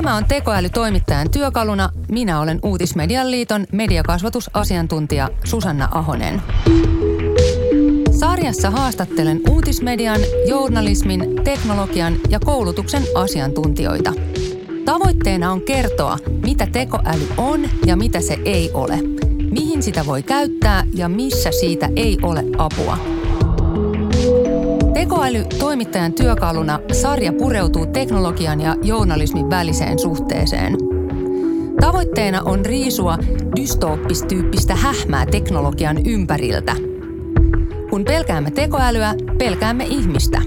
Tämä on tekoälytoimittajan työkaluna. Minä olen Uutismedian liiton mediakasvatusasiantuntija Susanna Ahonen. Sarjassa haastattelen uutismedian, journalismin, teknologian ja koulutuksen asiantuntijoita. Tavoitteena on kertoa, mitä tekoäly on ja mitä se ei ole, mihin sitä voi käyttää ja missä siitä ei ole apua. Tekoäly toimittajan työkaluna sarja pureutuu teknologian ja journalismin väliseen suhteeseen. Tavoitteena on riisua dystooppistyyppistä hähmää teknologian ympäriltä. Kun pelkäämme tekoälyä, pelkäämme ihmistä.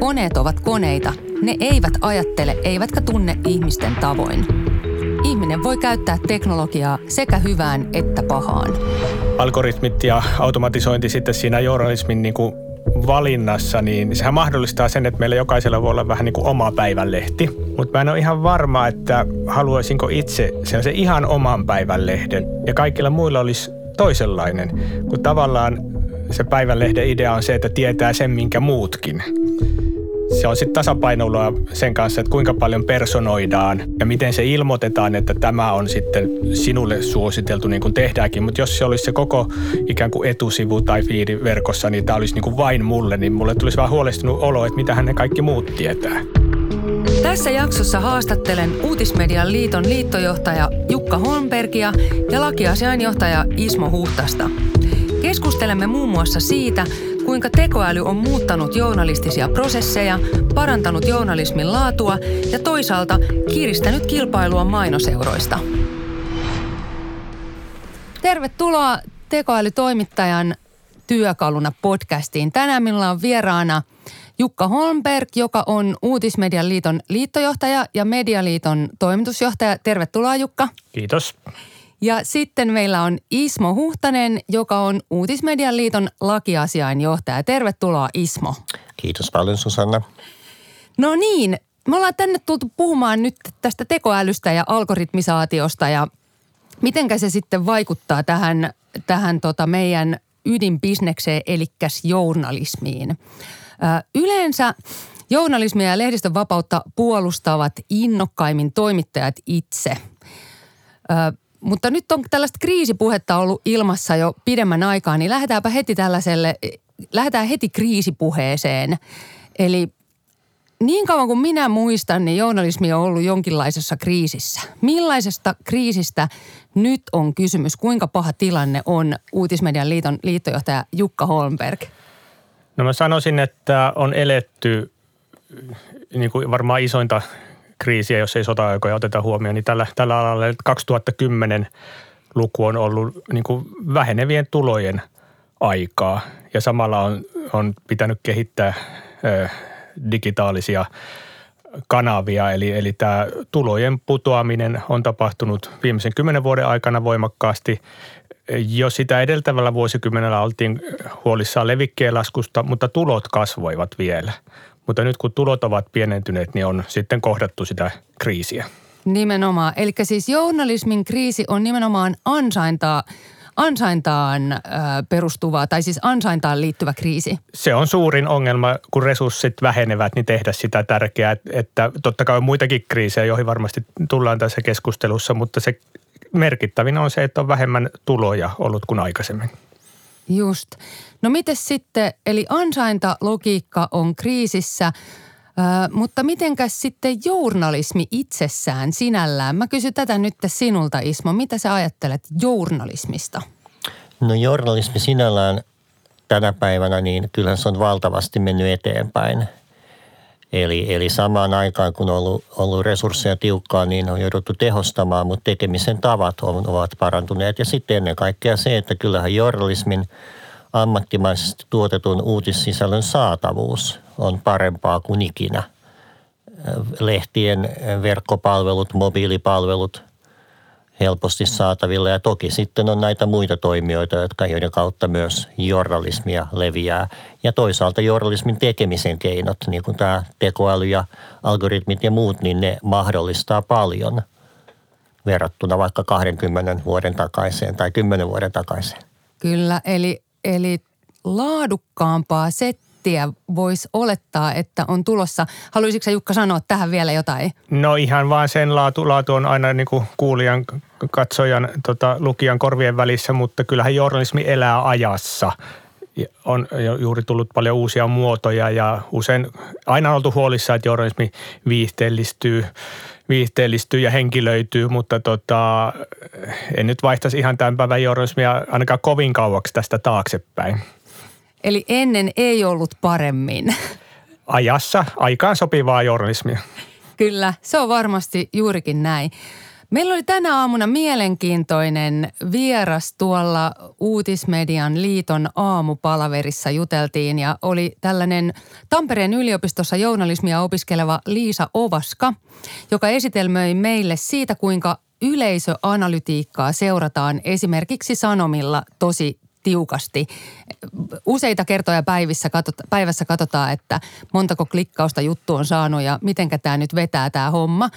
Koneet ovat koneita. Ne eivät ajattele eivätkä tunne ihmisten tavoin. Ihminen voi käyttää teknologiaa sekä hyvään että pahaan. Algoritmit ja automatisointi sitten siinä journalismin niin kuin valinnassa, niin sehän mahdollistaa sen, että meillä jokaisella voi olla vähän niin kuin oma päivänlehti. Mutta mä en ole ihan varma, että haluaisinko itse sen ihan oman päivänlehden ja kaikilla muilla olisi toisenlainen, kun tavallaan se päivänlehden idea on se, että tietää sen, minkä muutkin. Se on sitten tasapainoilua sen kanssa, että kuinka paljon personoidaan ja miten se ilmoitetaan, että tämä on sitten sinulle suositeltu niin kuin tehdäänkin. Mutta jos se olisi se koko ikään kuin etusivu tai fiidi verkossa, niin tämä olisi niin kuin vain mulle, niin mulle tulisi vähän huolestunut olo, että mitä ne kaikki muut tietää. Tässä jaksossa haastattelen Uutismedian liiton liittojohtaja Jukka Holmbergia ja lakiasiainjohtaja Ismo Huhtasta. Keskustelemme muun muassa siitä, kuinka tekoäly on muuttanut journalistisia prosesseja, parantanut journalismin laatua ja toisaalta kiristänyt kilpailua mainoseuroista. Tervetuloa tekoälytoimittajan työkaluna podcastiin. Tänään minulla on vieraana Jukka Holmberg, joka on Uutismedian liiton liittojohtaja ja Medialiiton toimitusjohtaja. Tervetuloa Jukka. Kiitos. Ja sitten meillä on Ismo Huhtanen, joka on Uutismedian liiton lakiasiainjohtaja. Tervetuloa Ismo. Kiitos paljon Susanna. No niin, me ollaan tänne tultu puhumaan nyt tästä tekoälystä ja algoritmisaatiosta ja mitenkä se sitten vaikuttaa tähän, tähän tota meidän ydinbisnekseen, eli journalismiin. yleensä journalismia ja lehdistön vapautta puolustavat innokkaimmin toimittajat itse. Mutta nyt on tällaista kriisipuhetta ollut ilmassa jo pidemmän aikaa, niin lähdetäänpä heti tällaiselle, lähdetään heti kriisipuheeseen. Eli niin kauan kuin minä muistan, niin journalismi on ollut jonkinlaisessa kriisissä. Millaisesta kriisistä nyt on kysymys? Kuinka paha tilanne on Uutismedian liiton liittojohtaja Jukka Holmberg? No mä sanoisin, että on eletty niin kuin varmaan isointa kriisiä, jos ei sota-aikoja oteta huomioon, niin tällä, tällä alalla 2010 luku on ollut niin kuin vähenevien tulojen aikaa ja samalla on, on pitänyt kehittää ö, digitaalisia kanavia, eli, eli tämä tulojen putoaminen on tapahtunut viimeisen kymmenen vuoden aikana voimakkaasti. Jo sitä edeltävällä vuosikymmenellä oltiin huolissaan levikkeen laskusta, mutta tulot kasvoivat vielä. Mutta nyt kun tulot ovat pienentyneet, niin on sitten kohdattu sitä kriisiä. Nimenomaan. Eli siis journalismin kriisi on nimenomaan ansaintaa ansaintaan ö, perustuvaa tai siis ansaintaan liittyvä kriisi? Se on suurin ongelma, kun resurssit vähenevät, niin tehdä sitä tärkeää. Että totta kai on muitakin kriisejä, joihin varmasti tullaan tässä keskustelussa, mutta se merkittävin on se, että on vähemmän tuloja ollut kuin aikaisemmin. Just. No miten sitten, eli ansaintalogiikka on kriisissä, mutta mitenkäs sitten journalismi itsessään sinällään? Mä kysyn tätä nyt sinulta Ismo. Mitä sä ajattelet journalismista? No journalismi sinällään tänä päivänä, niin kyllähän se on valtavasti mennyt eteenpäin. Eli, eli samaan aikaan, kun on ollut, ollut resursseja tiukkaa, niin on jouduttu tehostamaan, mutta tekemisen tavat on, ovat parantuneet. Ja sitten ennen kaikkea se, että kyllähän journalismin ammattimaisesti tuotetun uutissisällön saatavuus on parempaa kuin ikinä. Lehtien verkkopalvelut, mobiilipalvelut helposti saatavilla ja toki sitten on näitä muita toimijoita, jotka joiden kautta myös journalismia leviää. Ja toisaalta journalismin tekemisen keinot, niin kuin tämä tekoäly ja algoritmit ja muut, niin ne mahdollistaa paljon verrattuna vaikka 20 vuoden takaiseen tai 10 vuoden takaiseen. Kyllä, eli, eli laadukkaampaa settiä voisi olettaa, että on tulossa. Haluaisitko Jukka sanoa tähän vielä jotain? No ihan vaan sen laatu, laatu on aina niin kuin kuulijan, katsojan, tota, lukijan korvien välissä, mutta kyllähän journalismi elää ajassa on juuri tullut paljon uusia muotoja ja usein aina on oltu huolissaan, että journalismi viihteellistyy, viihteellistyy ja henkilöityy, mutta tota, en nyt vaihtaisi ihan tämän päivän journalismia ainakaan kovin kauaksi tästä taaksepäin. Eli ennen ei ollut paremmin. Ajassa aikaan sopivaa journalismia. Kyllä, se on varmasti juurikin näin. Meillä oli tänä aamuna mielenkiintoinen vieras tuolla Uutismedian liiton aamupalaverissa juteltiin ja oli tällainen Tampereen yliopistossa journalismia opiskeleva Liisa Ovaska, joka esitelmöi meille siitä, kuinka yleisöanalytiikkaa seurataan esimerkiksi Sanomilla tosi tiukasti. Useita kertoja päivissä, katsota, päivässä katsotaan, että montako klikkausta juttu on saanut ja mitenkä tämä nyt vetää tämä homma.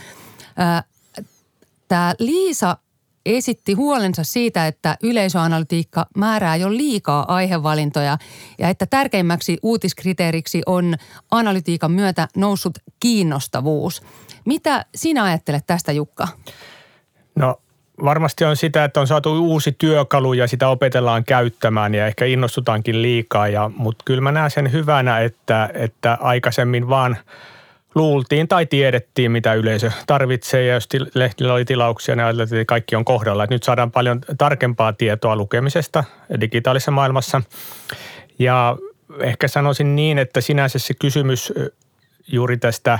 Tämä Liisa esitti huolensa siitä, että yleisöanalytiikka määrää jo liikaa aihevalintoja ja että tärkeimmäksi uutiskriteeriksi on analytiikan myötä noussut kiinnostavuus. Mitä sinä ajattelet tästä Jukka? No varmasti on sitä, että on saatu uusi työkalu ja sitä opetellaan käyttämään ja ehkä innostutaankin liikaa. Ja, mutta kyllä mä näen sen hyvänä, että, että aikaisemmin vaan luultiin tai tiedettiin, mitä yleisö tarvitsee. Ja jos lehdillä oli tilauksia, niin ajateltiin, että kaikki on kohdalla. Että nyt saadaan paljon tarkempaa tietoa lukemisesta digitaalisessa maailmassa. Ja ehkä sanoisin niin, että sinänsä se kysymys juuri tästä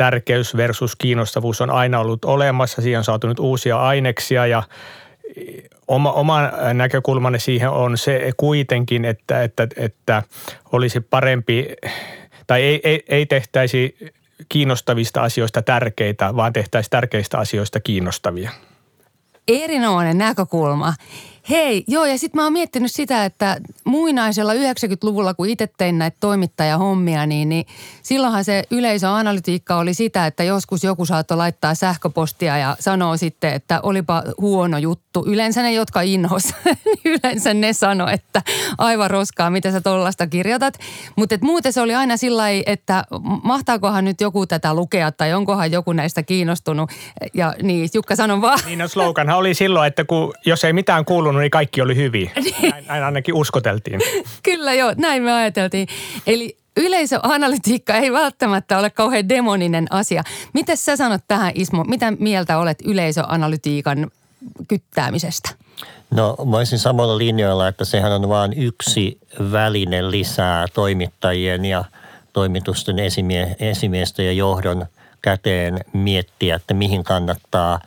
tärkeys versus kiinnostavuus on aina ollut olemassa. Siihen on saatu nyt uusia aineksia ja oma, oma näkökulmanne siihen on se kuitenkin, että, että, että olisi parempi tai ei, ei, ei tehtäisi kiinnostavista asioista tärkeitä, vaan tehtäisiin tärkeistä asioista kiinnostavia. Erinomainen näkökulma. Hei, joo ja sitten mä oon miettinyt sitä, että muinaisella 90-luvulla, kun itse tein näitä toimittajahommia, niin, niin silloinhan se yleisöanalytiikka oli sitä, että joskus joku saattoi laittaa sähköpostia ja sanoo sitten, että olipa huono juttu. Yleensä ne, jotka inhos, yleensä ne sano, että aivan roskaa, mitä sä tollasta kirjoitat. Mutta muuten se oli aina sillä että mahtaakohan nyt joku tätä lukea tai onkohan joku näistä kiinnostunut. Ja niin, Jukka sanon vaan. Niin no sloganhan oli silloin, että kun, jos ei mitään kuulunut, niin kaikki oli hyvin. Näin, näin ainakin uskoteltiin. Kyllä joo, näin me ajateltiin. Eli yleisöanalytiikka ei välttämättä ole kauhean demoninen asia. Miten sä sanot tähän Ismo, mitä mieltä olet yleisöanalytiikan kyttäämisestä? No mä olisin samalla linjoilla, että sehän on vain yksi väline lisää toimittajien ja toimitusten esimie- esimiesten ja johdon käteen miettiä, että mihin kannattaa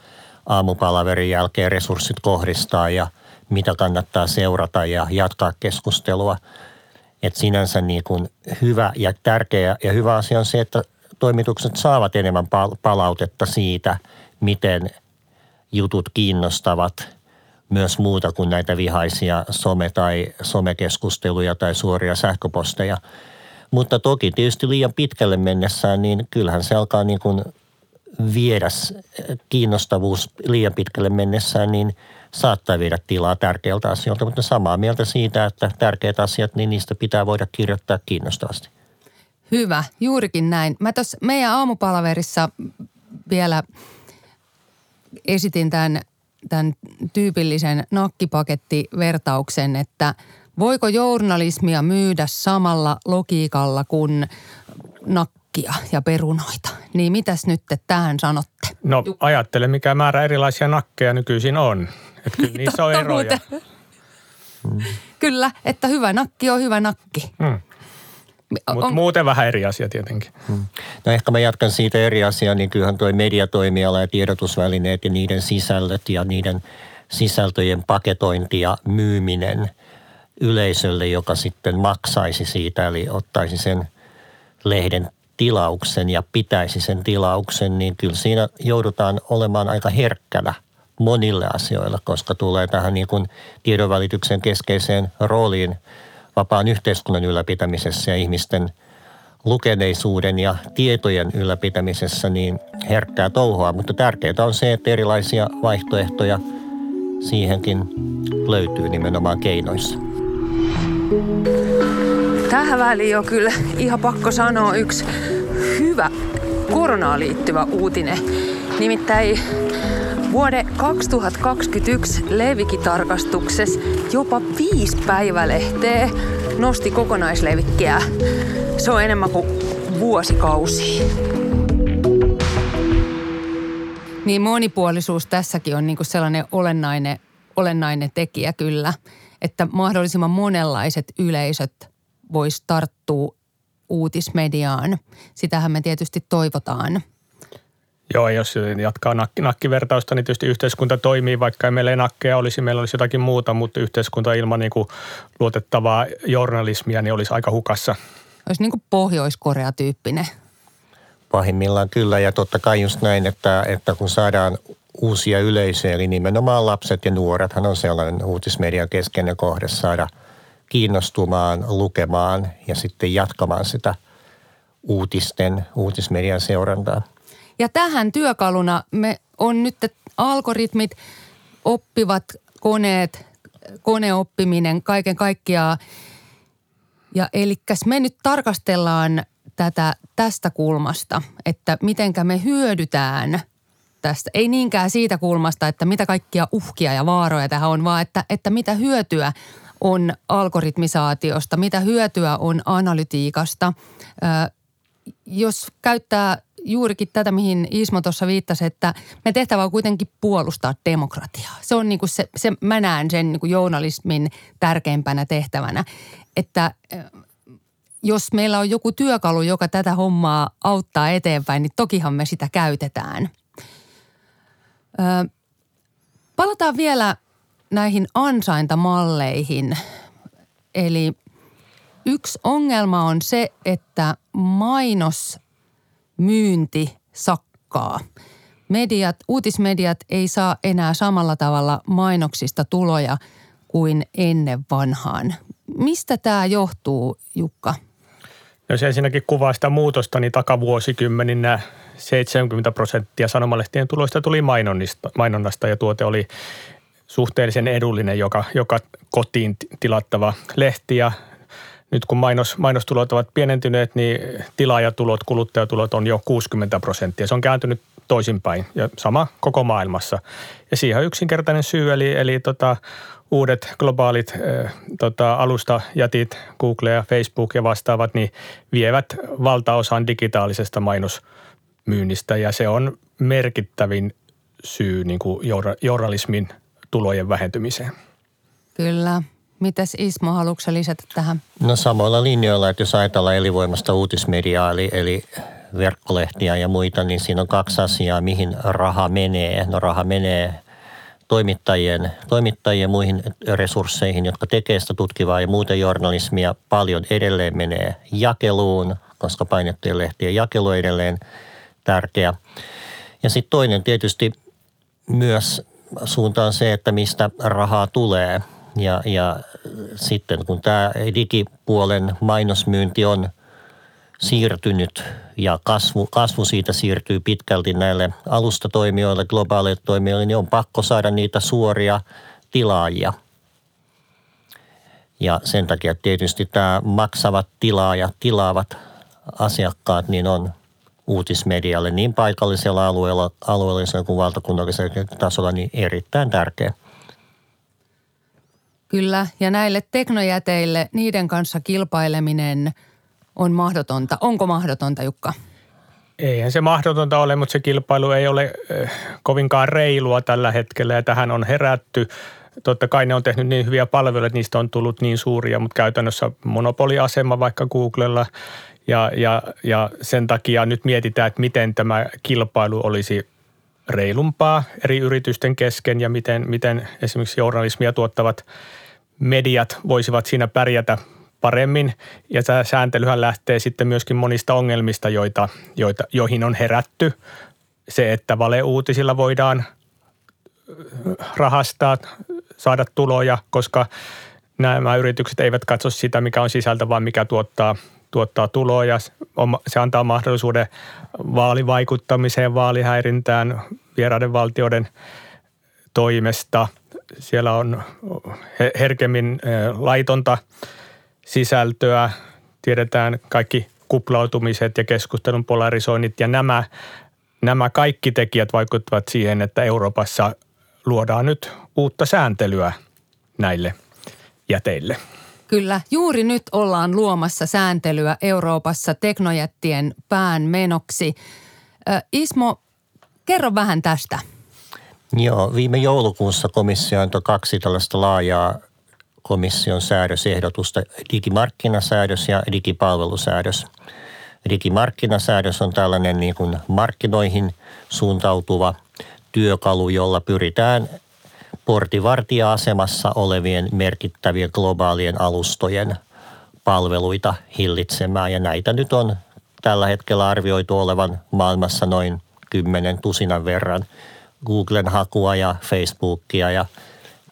aamupalaverin jälkeen resurssit kohdistaa ja – mitä kannattaa seurata ja jatkaa keskustelua. Et sinänsä niin kuin hyvä ja tärkeä ja hyvä asia on se, että toimitukset saavat enemmän palautetta siitä, miten jutut kiinnostavat myös muuta kuin näitä vihaisia some- tai somekeskusteluja tai suoria sähköposteja. Mutta toki tietysti liian pitkälle mennessään, niin kyllähän se alkaa niin kuin viedä kiinnostavuus liian pitkälle mennessään, niin – saattaa viedä tilaa tärkeiltä asioilta, mutta samaa mieltä siitä, että tärkeät asiat, niin niistä pitää voida kirjoittaa kiinnostavasti. Hyvä, juurikin näin. Mä tuossa meidän aamupalaverissa vielä esitin tämän, tämän tyypillisen nakkipakettivertauksen, että voiko journalismia myydä samalla logiikalla kuin nakkia ja perunoita. Niin mitäs nyt tähän sanotte? No ajattele, mikä määrä erilaisia nakkeja nykyisin on. Että kyllä niissä on eroja. Mm. Kyllä, että hyvä nakki on hyvä nakki. Mm. Mutta on... muuten vähän eri asia tietenkin. Hmm. No ehkä mä jatkan siitä eri asiaa, niin kyllähän toi mediatoimiala ja tiedotusvälineet ja niiden sisällöt ja niiden sisältöjen paketointi ja myyminen yleisölle, joka sitten maksaisi siitä, eli ottaisi sen lehden tilauksen ja pitäisi sen tilauksen, niin kyllä siinä joudutaan olemaan aika herkkänä – monille asioille, koska tulee tähän niin kuin tiedonvälityksen keskeiseen rooliin vapaan yhteiskunnan ylläpitämisessä ja ihmisten lukeneisuuden ja tietojen ylläpitämisessä niin herkkää touhua, mutta tärkeää on se, että erilaisia vaihtoehtoja siihenkin löytyy nimenomaan keinoissa. tähän väliin on kyllä ihan pakko sanoa yksi hyvä koronaan liittyvä uutinen. Nimittäin vuode 2021 Levikitarkastuksessa jopa viisi päivälehteä nosti kokonaislevikkiä. Se on enemmän kuin vuosikausi. Niin monipuolisuus tässäkin on niinku sellainen olennainen, olennainen tekijä kyllä, että mahdollisimman monenlaiset yleisöt vois tarttua uutismediaan. Sitähän me tietysti toivotaan. Joo, jos jatkaa nakki, nakkivertausta, niin tietysti yhteiskunta toimii, vaikka ei meillä ei nakkeja olisi, meillä olisi jotakin muuta, mutta yhteiskunta ilman niin kuin luotettavaa journalismia niin olisi aika hukassa. Olisi niin kuin Pohjois-Korea-tyyppinen. Pahimmillaan kyllä, ja totta kai just näin, että, että kun saadaan uusia yleisöjä, eli nimenomaan lapset ja nuorethan on sellainen uutismedian keskeinen kohde saada – kiinnostumaan, lukemaan ja sitten jatkamaan sitä uutisten, uutismedian seurantaa. Ja tähän työkaluna me on nyt algoritmit, oppivat koneet, koneoppiminen kaiken kaikkiaan. Ja eli me nyt tarkastellaan tätä tästä kulmasta, että mitenkä me hyödytään tästä. Ei niinkään siitä kulmasta, että mitä kaikkia uhkia ja vaaroja tähän on, vaan että, että mitä hyötyä on algoritmisaatiosta, mitä hyötyä on analytiikasta. Jos käyttää juurikin tätä, mihin Ismo tuossa viittasi, että me tehtävä on kuitenkin puolustaa demokratiaa. Se on niin kuin se, se mä näen sen niin kuin journalismin tärkeimpänä tehtävänä, että jos meillä on joku työkalu, joka tätä hommaa auttaa eteenpäin, niin tokihan me sitä käytetään. palataan vielä näihin ansaintamalleihin. Eli yksi ongelma on se, että mainosmyynti sakkaa. Mediat, uutismediat ei saa enää samalla tavalla mainoksista tuloja kuin ennen vanhaan. Mistä tämä johtuu, Jukka? Jos ensinnäkin kuvaa sitä muutosta, niin takavuosikymmenin nämä 70 prosenttia sanomalehtien tuloista tuli mainonnasta ja tuote oli suhteellisen edullinen joka, joka kotiin tilattava lehti ja nyt kun mainos, mainostulot ovat pienentyneet, niin tilaajatulot, kuluttajatulot on jo 60 prosenttia. Se on kääntynyt toisinpäin ja sama koko maailmassa. Ja siihen on yksinkertainen syy, eli, eli tota, uudet globaalit äh, tota, alustajätit, Google ja Facebook ja vastaavat, niin vievät valtaosan digitaalisesta mainosmyynnistä ja se on merkittävin syy niin kuin journalismin – tulojen vähentymiseen. Kyllä. Mitäs Ismo, haluatko lisätä tähän? No samoilla linjoilla, että jos ajatellaan elinvoimasta uutismediaa, eli, eli verkkolehtiä ja muita, niin siinä on kaksi asiaa, mihin raha menee. No raha menee toimittajien, toimittajien muihin resursseihin, jotka tekee sitä tutkivaa ja muuten journalismia paljon edelleen menee jakeluun, koska painettujen lehtien jakelu on edelleen tärkeä. Ja sitten toinen tietysti myös suuntaan se, että mistä rahaa tulee. Ja, ja sitten kun tämä digipuolen mainosmyynti on siirtynyt ja kasvu, kasvu siitä siirtyy pitkälti näille alustatoimijoille, globaaleille toimijoille, niin on pakko saada niitä suoria tilaajia. Ja sen takia tietysti tämä maksavat tilaajat, tilaavat asiakkaat, niin on uutismedialle niin paikallisella alueella, alueellisella kuin valtakunnallisella tasolla niin erittäin tärkeä. Kyllä, ja näille teknojäteille, niiden kanssa kilpaileminen on mahdotonta. Onko mahdotonta, Jukka? Eihän se mahdotonta ole, mutta se kilpailu ei ole äh, kovinkaan reilua tällä hetkellä ja tähän on herätty. Totta kai ne on tehnyt niin hyviä palveluja, että niistä on tullut niin suuria, mutta käytännössä monopoliasema vaikka Googlella ja, ja, ja sen takia nyt mietitään, että miten tämä kilpailu olisi reilumpaa eri yritysten kesken ja miten, miten esimerkiksi journalismia tuottavat mediat voisivat siinä pärjätä paremmin. Ja tämä sääntelyhän lähtee sitten myöskin monista ongelmista, joita, joita, joihin on herätty. Se, että valeuutisilla voidaan rahastaa, saada tuloja, koska nämä yritykset eivät katso sitä, mikä on sisältö, vaan mikä tuottaa tuottaa tuloja. Se antaa mahdollisuuden vaalivaikuttamiseen, vaalihäirintään vieraiden valtioiden toimesta. Siellä on herkemmin laitonta sisältöä. tiedetään kaikki kuplautumiset ja keskustelun polarisoinnit ja nämä, nämä kaikki tekijät vaikuttavat siihen, että Euroopassa luodaan nyt uutta sääntelyä näille jäteille. Kyllä, juuri nyt ollaan luomassa sääntelyä Euroopassa teknojättien pään menoksi. Ismo, kerro vähän tästä. Joo, viime joulukuussa komissio antoi kaksi tällaista laajaa komission säädösehdotusta, digimarkkinasäädös ja digipalvelusäädös. Digimarkkinasäädös on tällainen niin kuin markkinoihin suuntautuva työkalu, jolla pyritään portivartija-asemassa olevien merkittävien globaalien alustojen palveluita hillitsemään. Ja näitä nyt on tällä hetkellä arvioitu olevan maailmassa noin kymmenen tusinan verran. Googlen hakua ja Facebookia ja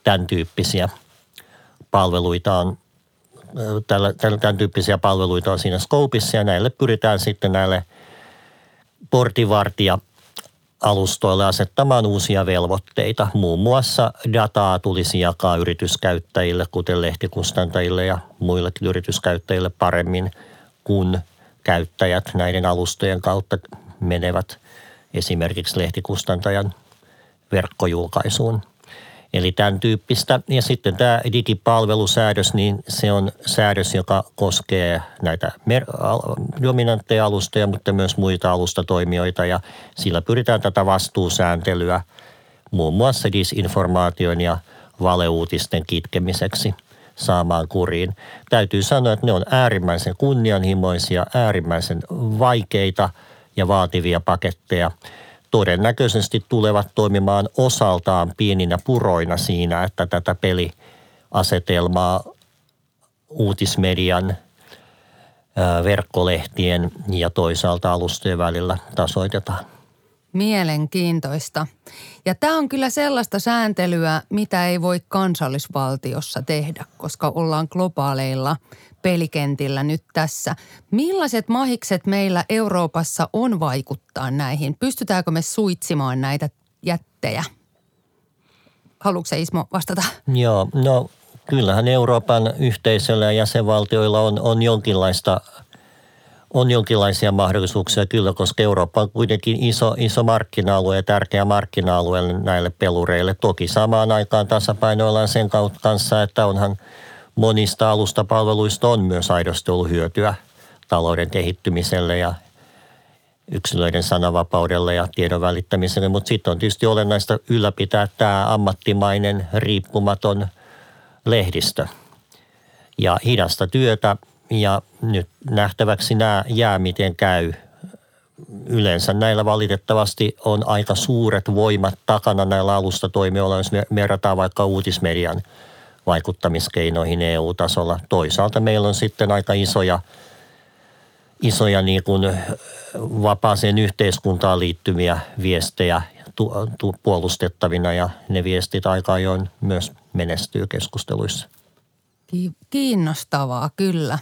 tämän tyyppisiä palveluita on tämän tyyppisiä palveluita on siinä Scopeissa ja näille pyritään sitten näille portivartija alustoille asettamaan uusia velvoitteita. Muun muassa dataa tulisi jakaa yrityskäyttäjille, kuten lehtikustantajille ja muillekin yrityskäyttäjille paremmin, kun käyttäjät näiden alustojen kautta menevät esimerkiksi lehtikustantajan verkkojulkaisuun. Eli tämän tyyppistä. Ja sitten tämä digipalvelusäädös, niin se on säädös, joka koskee näitä mer- dominantteja alustoja, mutta myös muita alustatoimijoita. Ja sillä pyritään tätä vastuusääntelyä muun muassa disinformaation ja valeuutisten kitkemiseksi saamaan kuriin. Täytyy sanoa, että ne on äärimmäisen kunnianhimoisia, äärimmäisen vaikeita ja vaativia paketteja – todennäköisesti tulevat toimimaan osaltaan pieninä puroina siinä, että tätä peliasetelmaa uutismedian, verkkolehtien ja toisaalta alustojen välillä tasoitetaan. Mielenkiintoista. Ja tämä on kyllä sellaista sääntelyä, mitä ei voi kansallisvaltiossa tehdä, koska ollaan globaaleilla pelikentillä nyt tässä. Millaiset mahikset meillä Euroopassa on vaikuttaa näihin? Pystytäänkö me suitsimaan näitä jättejä? Haluatko Ismo vastata? Joo, no kyllähän Euroopan yhteisöllä ja jäsenvaltioilla on, on jonkinlaista on jonkinlaisia mahdollisuuksia kyllä, koska Eurooppa on kuitenkin iso, iso markkina-alue ja tärkeä markkina-alue näille pelureille. Toki samaan aikaan tasapainoillaan sen kanssa, että onhan – monista alustapalveluista on myös aidosti ollut hyötyä talouden kehittymiselle ja yksilöiden sananvapaudelle ja tiedon välittämiselle, mutta sitten on tietysti olennaista ylläpitää tämä ammattimainen, riippumaton lehdistö. Ja hidasta työtä ja nyt nähtäväksi nämä jää miten käy. Yleensä näillä valitettavasti on aika suuret voimat takana näillä alustatoimijoilla, jos me verrataan vaikka uutismedian – vaikuttamiskeinoihin EU-tasolla. Toisaalta meillä on sitten aika isoja, isoja niin kuin vapaaseen yhteiskuntaan liittyviä viestejä tu, tu, puolustettavina ja ne viestit aika ajoin myös menestyy keskusteluissa. Kiinnostavaa, kyllä.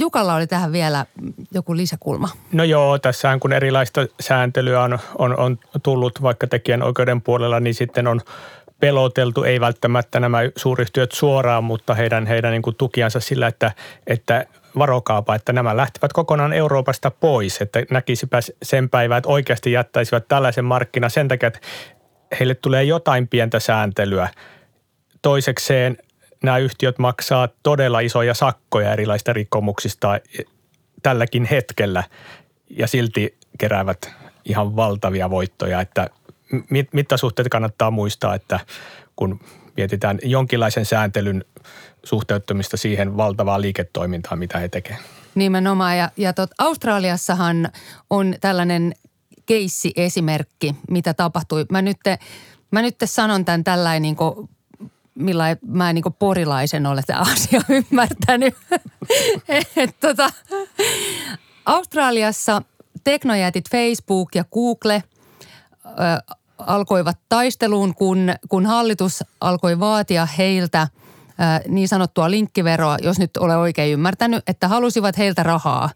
Jukalla oli tähän vielä joku lisäkulma. No joo, tässä kun erilaista sääntelyä on, on, on tullut vaikka tekijän oikeuden puolella, niin sitten on peloteltu, ei välttämättä nämä suuryhtiöt suoraan, mutta heidän, heidän niin tukiansa sillä, että, että varokaapa, että nämä lähtevät kokonaan Euroopasta pois, että näkisipä sen päivän, että oikeasti jättäisivät tällaisen markkina sen takia, että heille tulee jotain pientä sääntelyä. Toisekseen nämä yhtiöt maksaa todella isoja sakkoja erilaisista rikkomuksista tälläkin hetkellä ja silti keräävät ihan valtavia voittoja, että mit, mittasuhteet kannattaa muistaa, että kun mietitään jonkinlaisen sääntelyn suhteuttamista siihen valtavaan liiketoimintaan, mitä he tekevät. Nimenomaan. Ja, ja tot, Australiassahan on tällainen keissi-esimerkki, mitä tapahtui. Mä nyt, mä nyt sanon tämän tällainen niin millä mä niin porilaisen ole tämä asia ymmärtänyt. Et, tota, Australiassa teknojätit Facebook ja Google ö, alkoivat taisteluun, kun, kun hallitus alkoi vaatia heiltä niin sanottua linkkiveroa, jos nyt ole oikein ymmärtänyt, että halusivat heiltä rahaa.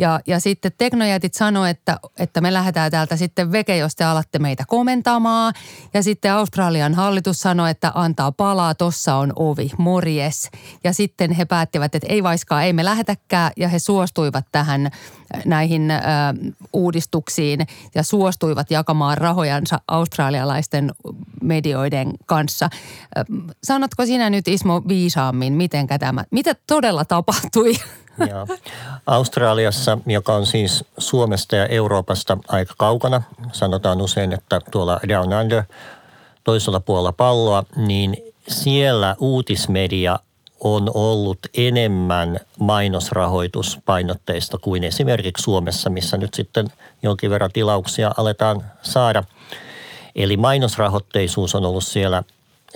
Ja, ja sitten teknojätit sanoi, että, että me lähdetään täältä sitten veke, jos te alatte meitä komentamaan. Ja sitten Australian hallitus sanoi, että antaa palaa, tossa on ovi, morjes. Ja sitten he päättivät, että ei vaiskaa, ei me lähetäkään. Ja he suostuivat tähän äh, näihin äh, uudistuksiin ja suostuivat jakamaan rahojansa australialaisten medioiden kanssa. Äh, sanotko sinä nyt Ismo viisaammin, miten tämä, mitä todella tapahtui? Australiassa, joka on siis Suomesta ja Euroopasta aika kaukana, sanotaan usein, että tuolla Down Under toisella puolella palloa, niin siellä uutismedia on ollut enemmän mainosrahoituspainotteista kuin esimerkiksi Suomessa, missä nyt sitten jonkin verran tilauksia aletaan saada. Eli mainosrahoitteisuus on ollut siellä,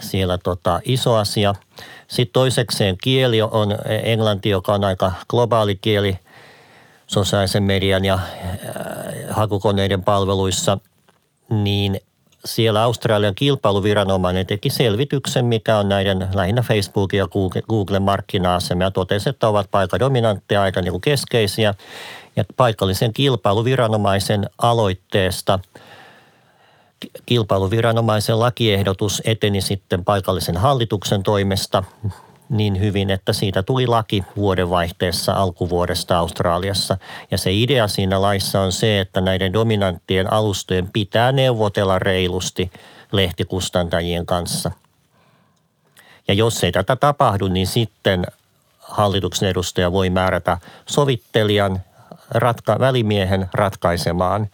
siellä tota iso asia. Sitten toisekseen kieli on englanti, joka on aika globaali kieli sosiaalisen median ja äh, hakukoneiden palveluissa, niin siellä Australian kilpailuviranomainen teki selvityksen, mikä on näiden lähinnä Facebookin ja Googlen markkina-asema ja totesi, että ovat paikadominantteja aika niin keskeisiä. Ja paikallisen kilpailuviranomaisen aloitteesta kilpailuviranomaisen lakiehdotus eteni sitten paikallisen hallituksen toimesta niin hyvin, että siitä tuli laki vuodenvaihteessa alkuvuodesta Australiassa. Ja se idea siinä laissa on se, että näiden dominanttien alustojen pitää neuvotella reilusti lehtikustantajien kanssa. Ja jos ei tätä tapahdu, niin sitten hallituksen edustaja voi määrätä sovittelijan, ratka- välimiehen ratkaisemaan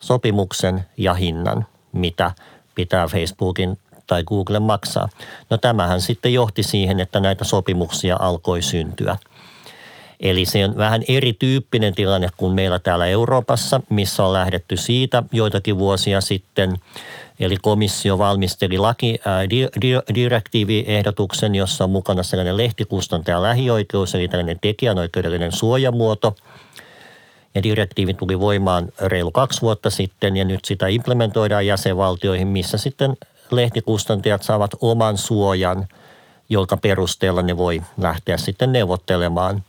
sopimuksen ja hinnan, mitä pitää Facebookin tai Google maksaa. No tämähän sitten johti siihen, että näitä sopimuksia alkoi syntyä. Eli se on vähän erityyppinen tilanne kuin meillä täällä Euroopassa, missä on lähdetty siitä joitakin vuosia sitten. Eli komissio valmisteli laki, ää, di, di, direktiiviehdotuksen, jossa on mukana sellainen lehtikustantaja lähioikeus, eli tällainen tekijänoikeudellinen suojamuoto. Ja direktiivi tuli voimaan reilu kaksi vuotta sitten ja nyt sitä implementoidaan jäsenvaltioihin, missä sitten lehtikustantajat saavat oman suojan, jonka perusteella ne voi lähteä sitten neuvottelemaan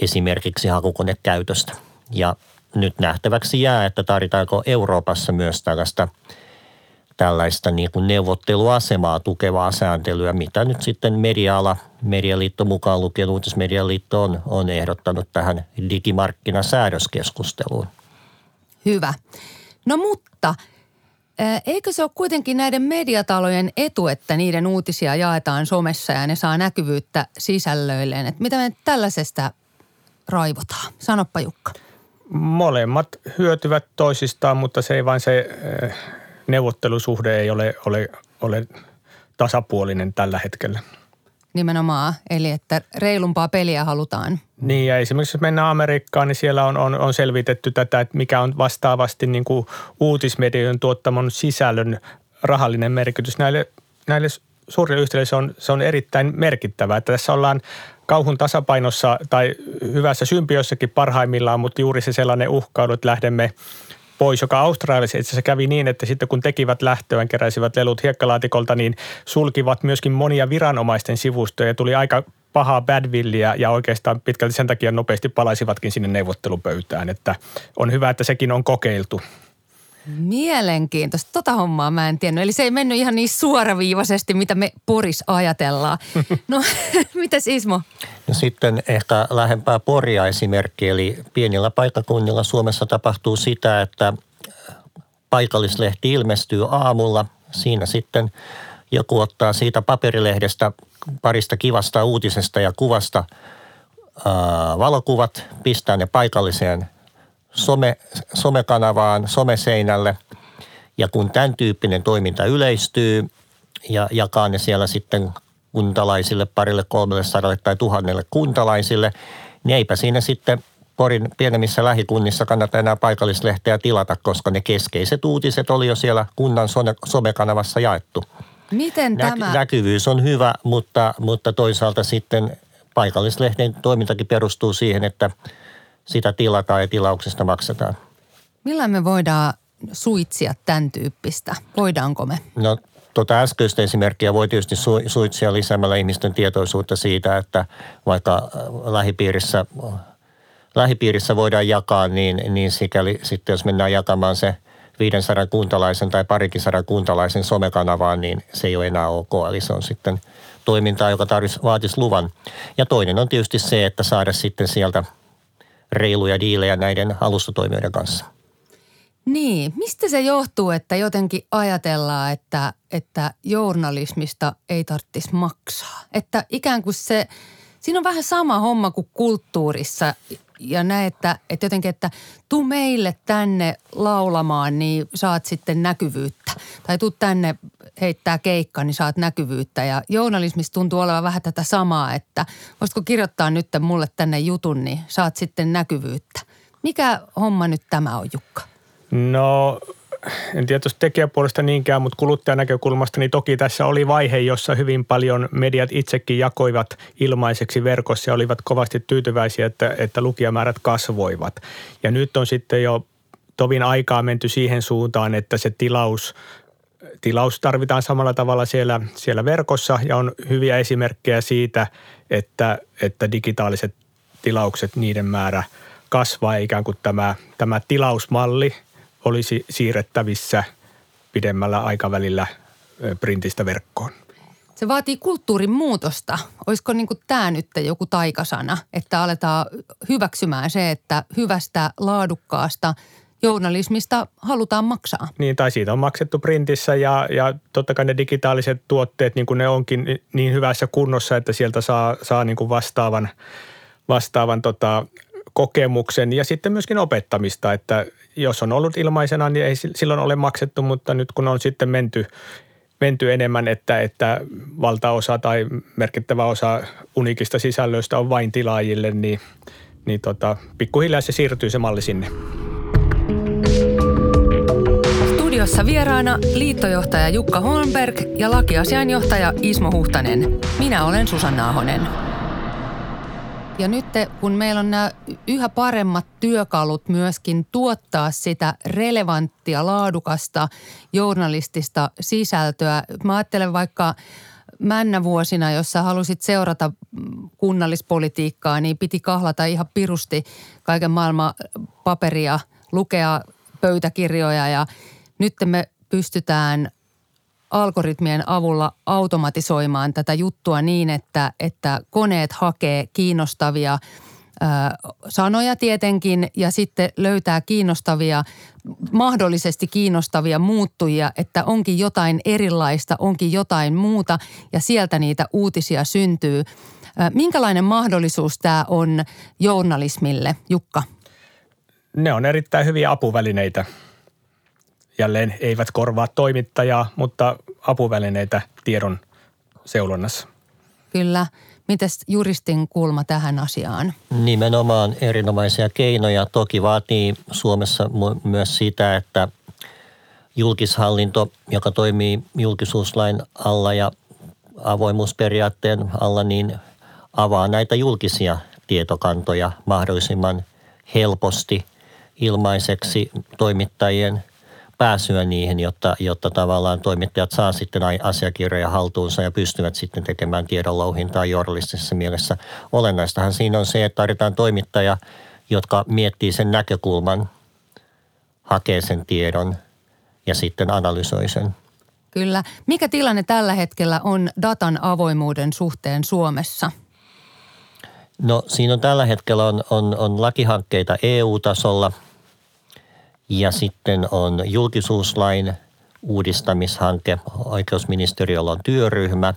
esimerkiksi hakukonekäytöstä. Ja nyt nähtäväksi jää, että tarvitaanko Euroopassa myös tällaista, tällaista niin kuin neuvotteluasemaa tukevaa sääntelyä, mitä nyt sitten media-ala, Medialiitto mukaan lukien Uutismedialiitto on, on ehdottanut tähän digimarkkinasäädöskeskusteluun. Hyvä. No mutta – Eikö se ole kuitenkin näiden mediatalojen etu, että niiden uutisia jaetaan somessa ja ne saa näkyvyyttä sisällöilleen? Että mitä me tällaisesta raivotaan? Sanoppa Jukka. Molemmat hyötyvät toisistaan, mutta se ei vain se neuvottelusuhde ei ole, ole, ole tasapuolinen tällä hetkellä. Nimenomaan, eli että reilumpaa peliä halutaan. Niin ja esimerkiksi jos mennään Amerikkaan, niin siellä on, on, on selvitetty tätä, että mikä on vastaavasti niin kuin uutismedioiden tuottamon sisällön rahallinen merkitys näille, näille suurille yhtiöille se on, se on erittäin merkittävä. Että tässä ollaan kauhun tasapainossa tai hyvässä symbiossakin parhaimmillaan, mutta juuri se sellainen uhkailu, että lähdemme pois, joka Australiassa itse asiassa kävi niin, että sitten kun tekivät lähtöön, keräsivät lelut hiekkalaatikolta, niin sulkivat myöskin monia viranomaisten sivustoja ja tuli aika pahaa badvillia ja oikeastaan pitkälti sen takia nopeasti palaisivatkin sinne neuvottelupöytään, että on hyvä, että sekin on kokeiltu. Mielenkiintoista. Tota hommaa mä en tiennyt. Eli se ei mennyt ihan niin suoraviivaisesti, mitä me Poris ajatellaan. No, mitäs Ismo? No sitten ehkä lähempää Poria esimerkki. Eli pienillä paikkakunnilla Suomessa tapahtuu sitä, että paikallislehti ilmestyy aamulla. Siinä sitten joku ottaa siitä paperilehdestä parista kivasta uutisesta ja kuvasta ää, valokuvat, pistää ne paikalliseen some, somekanavaan, someseinälle. Ja kun tämän tyyppinen toiminta yleistyy ja jakaa ne siellä sitten kuntalaisille, parille, kolmelle sadalle tai tuhannelle kuntalaisille, niin eipä siinä sitten Porin pienemmissä lähikunnissa kannata enää paikallislehteä tilata, koska ne keskeiset uutiset oli jo siellä kunnan somekanavassa jaettu. Miten Nä, tämä? Näkyvyys on hyvä, mutta, mutta toisaalta sitten paikallislehden toimintakin perustuu siihen, että sitä tilataan ja tilauksesta maksetaan. Millä me voidaan suitsia tämän tyyppistä? Voidaanko me? No tuota äskeistä esimerkkiä voi tietysti suitsia lisäämällä ihmisten tietoisuutta siitä, että vaikka äh, lähipiirissä lähipiirissä voidaan jakaa, niin, niin sikäli sitten jos mennään jakamaan se 500 kuntalaisen tai parikin sadan kuntalaisen somekanavaan, niin se ei ole enää ok. Eli se on sitten toimintaa, joka tarvitsisi, vaatisi luvan. Ja toinen on tietysti se, että saada sitten sieltä reiluja diilejä näiden alustatoimijoiden kanssa. Niin, mistä se johtuu, että jotenkin ajatellaan, että, että journalismista ei tarvitsisi maksaa? Että ikään kuin se, siinä on vähän sama homma kuin kulttuurissa ja näin, että, että jotenkin, että tuu meille tänne laulamaan, niin saat sitten näkyvyyttä. Tai tuu tänne heittää keikka, niin saat näkyvyyttä. Ja journalismissa tuntuu olevan vähän tätä samaa, että voisitko kirjoittaa nyt mulle tänne jutun, niin saat sitten näkyvyyttä. Mikä homma nyt tämä on, Jukka? No en tiedä tuosta tekijäpuolesta niinkään, mutta kuluttajan näkökulmasta, niin toki tässä oli vaihe, jossa hyvin paljon mediat itsekin jakoivat ilmaiseksi verkossa ja olivat kovasti tyytyväisiä, että, että lukijamäärät kasvoivat. Ja nyt on sitten jo tovin aikaa menty siihen suuntaan, että se tilaus, tilaus tarvitaan samalla tavalla siellä, siellä verkossa ja on hyviä esimerkkejä siitä, että, että digitaaliset tilaukset, niiden määrä kasvaa ikään kuin tämä, tämä tilausmalli – olisi siirrettävissä pidemmällä aikavälillä printistä verkkoon. Se vaatii kulttuurin muutosta. Olisiko niin tämä nyt joku taikasana, että aletaan hyväksymään se, että hyvästä, laadukkaasta journalismista halutaan maksaa? Niin, tai siitä on maksettu printissä ja, ja totta kai ne digitaaliset tuotteet, niin kuin ne onkin niin hyvässä kunnossa, että sieltä saa, saa niin kuin vastaavan, vastaavan tota, kokemuksen ja sitten myöskin opettamista, että jos on ollut ilmaisena, niin ei silloin ole maksettu, mutta nyt kun on sitten menty, menty enemmän, että, että valtaosa tai merkittävä osa unikista sisällöistä on vain tilaajille, niin, niin tota, pikkuhiljaa se siirtyy se malli sinne. Studiossa vieraana liittojohtaja Jukka Holmberg ja lakiasiainjohtaja Ismo Huhtanen. Minä olen Susanna Ahonen. Ja nyt kun meillä on nämä yhä paremmat työkalut myöskin tuottaa sitä relevanttia, laadukasta journalistista sisältöä. Mä ajattelen vaikka männä vuosina, jossa halusit seurata kunnallispolitiikkaa, niin piti kahlata ihan pirusti kaiken maailman paperia, lukea pöytäkirjoja ja nyt me pystytään algoritmien avulla automatisoimaan tätä juttua niin, että, että koneet hakee kiinnostavia sanoja tietenkin ja sitten löytää kiinnostavia, mahdollisesti kiinnostavia muuttujia, että onkin jotain erilaista, onkin jotain muuta ja sieltä niitä uutisia syntyy. Minkälainen mahdollisuus tämä on journalismille, Jukka? Ne on erittäin hyviä apuvälineitä jälleen eivät korvaa toimittajaa, mutta apuvälineitä tiedon seulonnassa. Kyllä. Mites juristin kulma tähän asiaan? Nimenomaan erinomaisia keinoja. Toki vaatii Suomessa myös sitä, että julkishallinto, joka toimii julkisuuslain alla ja avoimuusperiaatteen alla, niin avaa näitä julkisia tietokantoja mahdollisimman helposti ilmaiseksi toimittajien pääsyä niihin, jotta, jotta tavallaan toimittajat saa sitten asiakirjoja haltuunsa ja pystyvät sitten tekemään tiedonlouhintaa journalistisessa mielessä. Olennaistahan siinä on se, että tarvitaan toimittaja, jotka miettii sen näkökulman, hakee sen tiedon ja sitten analysoi sen. Kyllä. Mikä tilanne tällä hetkellä on datan avoimuuden suhteen Suomessa? No siinä on tällä hetkellä on, on, on lakihankkeita EU-tasolla – ja sitten on julkisuuslain uudistamishanke. Oikeusministeriöllä on työryhmä.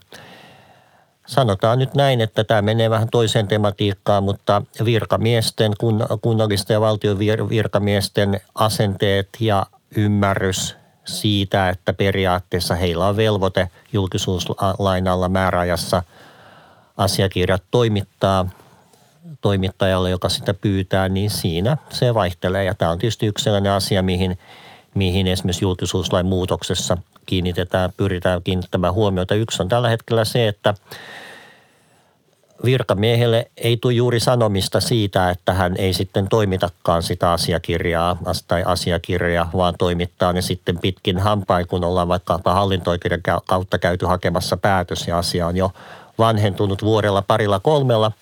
Sanotaan nyt näin, että tämä menee vähän toiseen tematiikkaan, mutta virkamiesten, kunnallisten ja valtion virkamiesten asenteet ja ymmärrys siitä, että periaatteessa heillä on velvoite julkisuuslain alla määräajassa asiakirjat toimittaa toimittajalle, joka sitä pyytää, niin siinä se vaihtelee. Ja tämä on tietysti yksi sellainen asia, mihin, mihin esimerkiksi julkisuuslain muutoksessa kiinnitetään, pyritään kiinnittämään huomiota. Yksi on tällä hetkellä se, että virkamiehelle ei tule juuri sanomista siitä, että hän ei sitten toimitakaan sitä asiakirjaa tai asiakirjaa, vaan toimittaa ne sitten pitkin hampain, kun ollaan vaikka hallinto-oikeuden kautta käyty hakemassa päätös ja asia on jo vanhentunut vuodella parilla kolmella –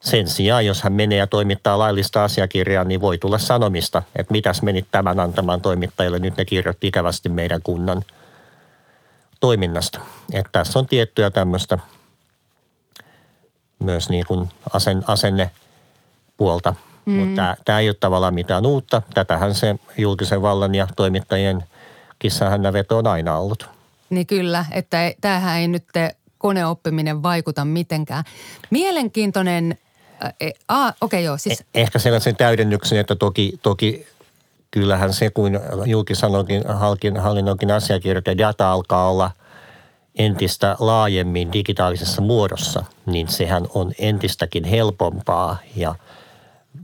Sen sijaan, jos hän menee ja toimittaa laillista asiakirjaa, niin voi tulla sanomista, että mitäs menit tämän antamaan toimittajalle. Nyt ne kirjoitti ikävästi meidän kunnan toiminnasta. Että tässä on tiettyä tämmöistä myös niin kuin asen, asennepuolta. Mm. Mutta tämä ei ole tavallaan mitään uutta. Tätähän se julkisen vallan ja toimittajien kissahännäveto on aina ollut. Niin kyllä, että tämähän ei nyt koneoppiminen vaikuta mitenkään. Mielenkiintoinen, e, okei okay, joo, siis. Eh, ehkä sellaisen täydennyksen, että toki, toki kyllähän se, kun julkishallinnokin hallinnonkin asiakirjat ja data alkaa olla entistä laajemmin digitaalisessa muodossa, niin sehän on entistäkin helpompaa ja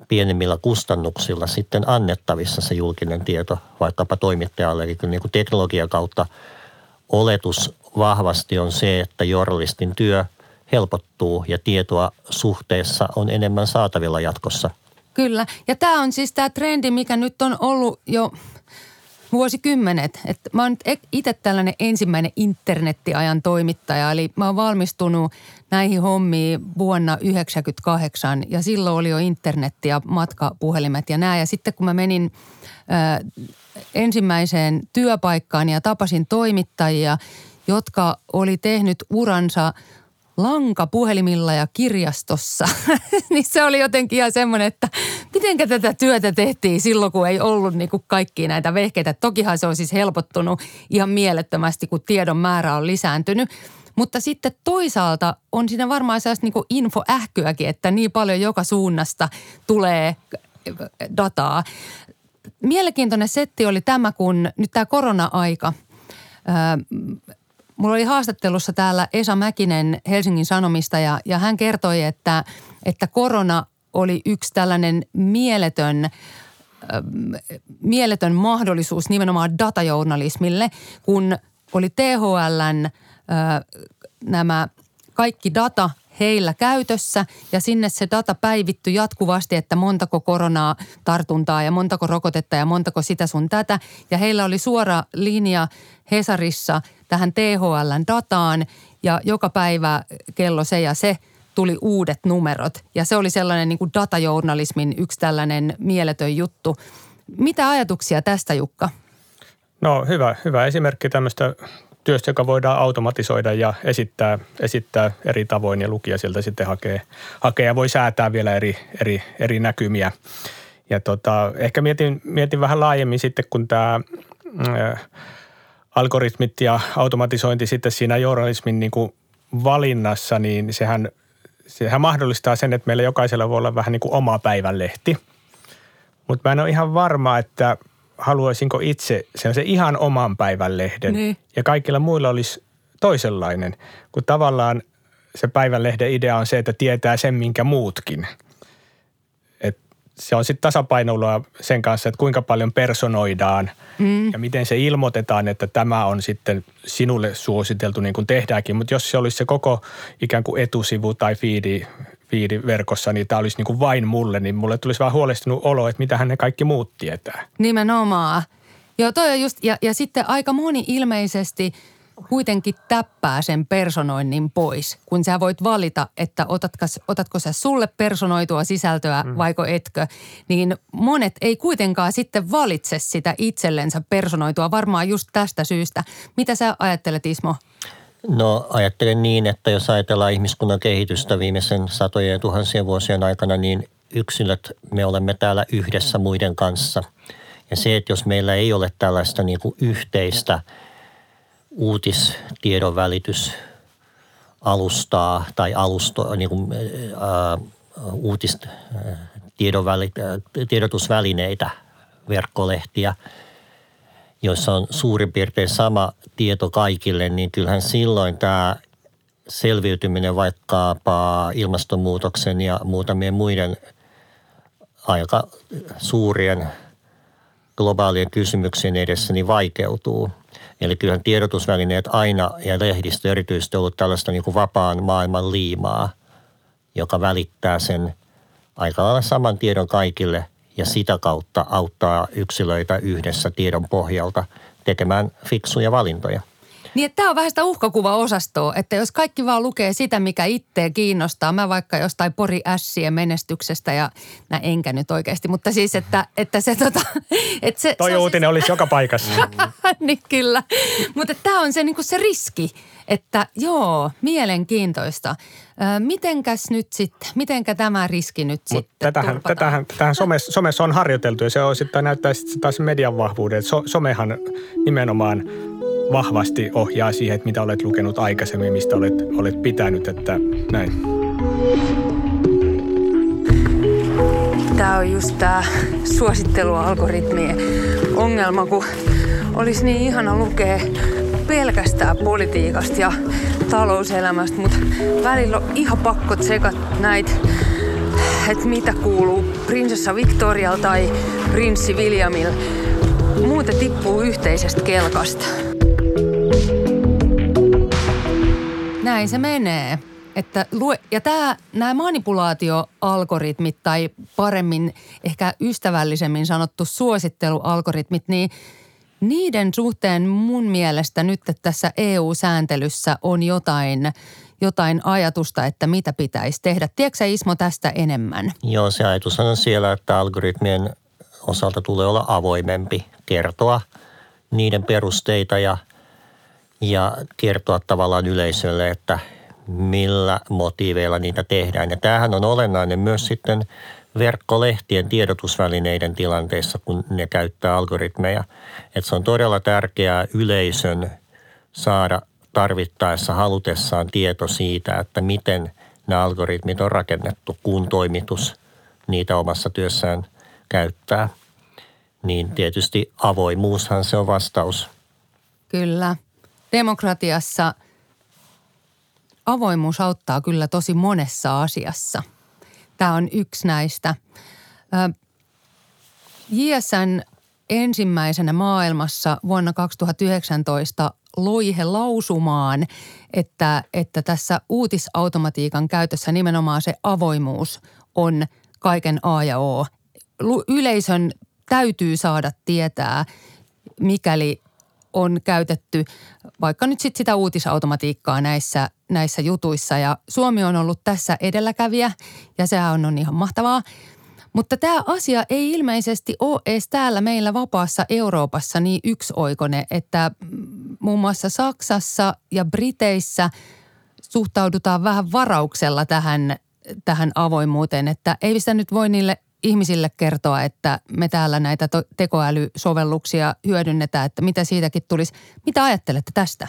pienemmillä kustannuksilla sitten annettavissa se julkinen tieto vaikkapa toimittajalle. Eli niin kuin teknologian kautta oletus vahvasti on se, että journalistin työ helpottuu ja tietoa suhteessa on enemmän saatavilla jatkossa. Kyllä. Ja tämä on siis tämä trendi, mikä nyt on ollut jo vuosikymmenet. Et mä oon itse tällainen ensimmäinen internettiajan toimittaja, eli mä oon valmistunut näihin hommiin vuonna 1998 ja silloin oli jo internetti ja matkapuhelimet ja nämä. Ja sitten kun mä menin äh, ensimmäiseen työpaikkaan ja tapasin toimittajia, jotka oli tehnyt uransa lankapuhelimilla ja kirjastossa, niin se oli jotenkin ihan semmoinen, että miten tätä työtä tehtiin silloin, kun ei ollut niin kuin kaikkia näitä vehkeitä. Tokihan se on siis helpottunut ihan mielettömästi, kun tiedon määrä on lisääntynyt. Mutta sitten toisaalta on siinä varmaan sellaista niin infoähkyäkin, että niin paljon joka suunnasta tulee dataa. Mielenkiintoinen setti oli tämä, kun nyt tämä korona-aika – Mulla oli haastattelussa täällä Esa Mäkinen Helsingin Sanomista ja, ja hän kertoi, että, että korona oli yksi tällainen mieletön, äh, mieletön mahdollisuus nimenomaan datajournalismille, kun oli THLn äh, nämä kaikki data heillä käytössä ja sinne se data päivitty jatkuvasti, että montako koronaa tartuntaa ja montako rokotetta ja montako sitä sun tätä. Ja heillä oli suora linja Hesarissa tähän THLn dataan ja joka päivä kello se ja se tuli uudet numerot. Ja se oli sellainen niin kuin datajournalismin yksi tällainen mieletön juttu. Mitä ajatuksia tästä Jukka? No hyvä, hyvä esimerkki tämmöistä työstä, joka voidaan automatisoida ja esittää, esittää eri tavoin ja lukija sieltä sitten hakee, hakee ja voi säätää vielä eri, eri, eri näkymiä. Ja tota, ehkä mietin, mietin vähän laajemmin sitten, kun tämä äh, algoritmit ja automatisointi sitten siinä journalismin niin kuin valinnassa, niin sehän, sehän mahdollistaa sen, että meillä jokaisella voi olla vähän niin kuin oma päivänlehti. Mutta mä en ole ihan varma, että – haluaisinko itse sen ihan oman päivän lehden niin. ja kaikilla muilla olisi toisenlainen, kun tavallaan se päivänlehden idea on se, että tietää sen, minkä muutkin. Et se on sitten tasapainoilua sen kanssa, että kuinka paljon personoidaan mm. ja miten se ilmoitetaan, että tämä on sitten sinulle suositeltu niin kuin tehdäänkin. Mutta jos se olisi se koko ikään kuin etusivu tai fiidi, verkossa, niin tämä olisi niin kuin vain mulle, niin mulle tulisi vähän huolestunut olo, että mitä ne kaikki muut tietää. Nimenomaan. Joo, toi on just, ja, ja sitten aika moni ilmeisesti kuitenkin täppää sen personoinnin pois, kun sä voit valita, että otatko, otatko sä sulle personoitua sisältöä mm. vaiko etkö, niin monet ei kuitenkaan sitten valitse sitä itsellensä personoitua varmaan just tästä syystä. Mitä sä ajattelet Ismo? No ajattelen niin, että jos ajatellaan ihmiskunnan kehitystä viimeisen satojen ja tuhansien vuosien aikana, niin yksilöt me olemme täällä yhdessä muiden kanssa. Ja se, että jos meillä ei ole tällaista niin kuin yhteistä uutistiedon alustaa tai alusto, niin kuin, ää, uutist, tiedotusvälineitä, verkkolehtiä – joissa on suurin piirtein sama tieto kaikille, niin kyllähän silloin tämä selviytyminen vaikkapa ilmastonmuutoksen ja muutamien muiden aika suurien globaalien kysymyksien edessä niin vaikeutuu. Eli kyllähän tiedotusvälineet aina ja lehdistö erityisesti on ollut tällaista niin kuin vapaan maailman liimaa, joka välittää sen aika lailla saman tiedon kaikille – ja sitä kautta auttaa yksilöitä yhdessä tiedon pohjalta tekemään fiksuja valintoja. Niin, tämä on vähän sitä uhkakuva-osastoa, että jos kaikki vaan lukee sitä, mikä itseä kiinnostaa, mä vaikka jostain Pori Ässien menestyksestä ja, nä enkä nyt oikeasti, mutta siis, että, että se tota... Että se, Toi se uutinen siis... olisi joka paikassa. niin kyllä, mutta tämä on se, niin se riski, että joo, mielenkiintoista. Mitenkäs nyt sitten, mitenkä tämä riski nyt Mut sitten tätähän, tätähän, tätähän somessa, somessa on harjoiteltu ja se on sitten näyttää sitten taas median vahvuuden. So, somehan nimenomaan vahvasti ohjaa siihen, että mitä olet lukenut aikaisemmin, mistä olet, olet pitänyt, että näin. Tämä on just tämä suosittelualgoritmien ongelma, kun olisi niin ihana lukea pelkästään politiikasta ja talouselämästä, mutta välillä on ihan pakko tsekat näitä, että mitä kuuluu prinsessa Victorialta tai prinssi Williamille. Muuten tippuu yhteisestä kelkasta. Näin se menee. Että lue, ja tämä, nämä manipulaatioalgoritmit tai paremmin ehkä ystävällisemmin sanottu suosittelualgoritmit, niin niiden suhteen mun mielestä nyt tässä EU-sääntelyssä on jotain, jotain ajatusta, että mitä pitäisi tehdä. Tiedätkö Ismo tästä enemmän? Joo, se ajatus on siellä, että algoritmien osalta tulee olla avoimempi kertoa niiden perusteita ja, ja kertoa tavallaan yleisölle, että millä motiiveilla niitä tehdään. Ja tämähän on olennainen myös sitten verkkolehtien tiedotusvälineiden tilanteissa, kun ne käyttää algoritmeja. Että se on todella tärkeää yleisön saada tarvittaessa halutessaan tieto siitä, että miten nämä algoritmit on rakennettu, kun toimitus niitä omassa työssään käyttää. Niin tietysti avoimuushan se on vastaus. Kyllä. Demokratiassa avoimuus auttaa kyllä tosi monessa asiassa – Tämä on yksi näistä. JSN ensimmäisenä maailmassa vuonna 2019 loi he lausumaan, että, että tässä uutisautomatiikan käytössä nimenomaan se avoimuus on kaiken A ja O. Yleisön täytyy saada tietää, mikäli on käytetty vaikka nyt sit sitä uutisautomatiikkaa näissä, näissä jutuissa. Ja Suomi on ollut tässä edelläkävijä ja sehän on, on ihan mahtavaa. Mutta tämä asia ei ilmeisesti ole edes täällä meillä vapaassa Euroopassa niin yksioikoinen, että muun muassa Saksassa ja Briteissä suhtaudutaan vähän varauksella tähän, tähän avoimuuteen, että ei sitä nyt voi niille ihmisille kertoa, että me täällä näitä tekoälysovelluksia hyödynnetään, että mitä siitäkin tulisi. Mitä ajattelette tästä?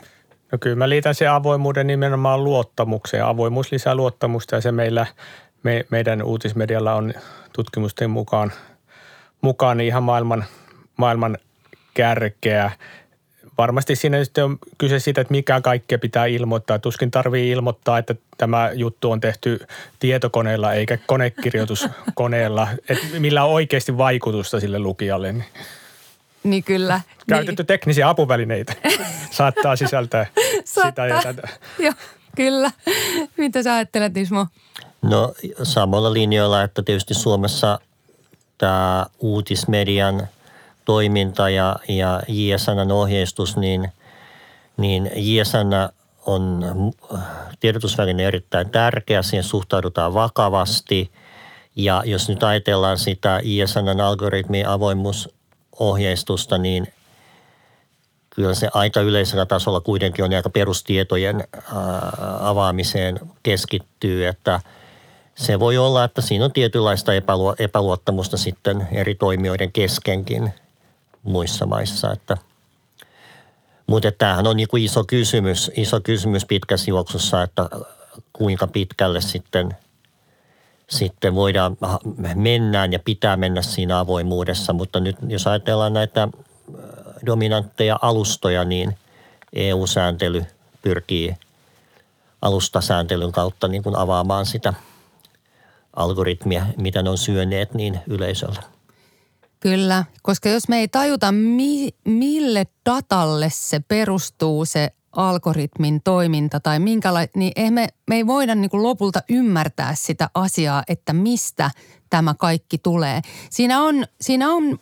No kyllä mä liitän sen avoimuuden nimenomaan luottamukseen. Avoimuus lisää luottamusta ja se meillä, me, meidän uutismedialla on tutkimusten mukaan, mukaan ihan maailman, maailman kärkeä varmasti siinä sitten on kyse siitä, että mikä kaikkea pitää ilmoittaa. Tuskin tarvii ilmoittaa, että tämä juttu on tehty tietokoneella eikä konekirjoituskoneella. Että millä on oikeasti vaikutusta sille lukijalle. Niin, niin kyllä. Käytetty niin. teknisiä apuvälineitä saattaa sisältää saattaa. sitä ja tätä. Joo, kyllä. Mitä sä ajattelet Ismo? No samalla linjoilla, että tietysti Suomessa tämä uutismedian – toiminta ja, ja JSN ohjeistus, niin, niin JSN on tiedotusväline erittäin tärkeä, siihen suhtaudutaan vakavasti. Ja jos nyt ajatellaan sitä ISN algoritmi avoimuusohjeistusta, niin kyllä se aika yleisellä tasolla kuitenkin on aika perustietojen avaamiseen keskittyy, että se voi olla, että siinä on tietynlaista epäluottamusta sitten eri toimijoiden keskenkin – muissa maissa. Että, mutta tämähän on niin iso kysymys, iso kysymys pitkässä juoksussa, että kuinka pitkälle sitten, sitten voidaan mennään ja pitää mennä siinä avoimuudessa. Mutta nyt jos ajatellaan näitä äh, dominantteja alustoja, niin EU-sääntely pyrkii alustasääntelyn kautta niin kuin avaamaan sitä algoritmia, mitä ne on syöneet niin yleisöllä. Kyllä, koska jos me ei tajuta, mi, mille datalle se perustuu se algoritmin toiminta tai minkälainen, niin ei me, me ei voida niin kuin lopulta ymmärtää sitä asiaa, että mistä tämä kaikki tulee. Siinä on, siinä on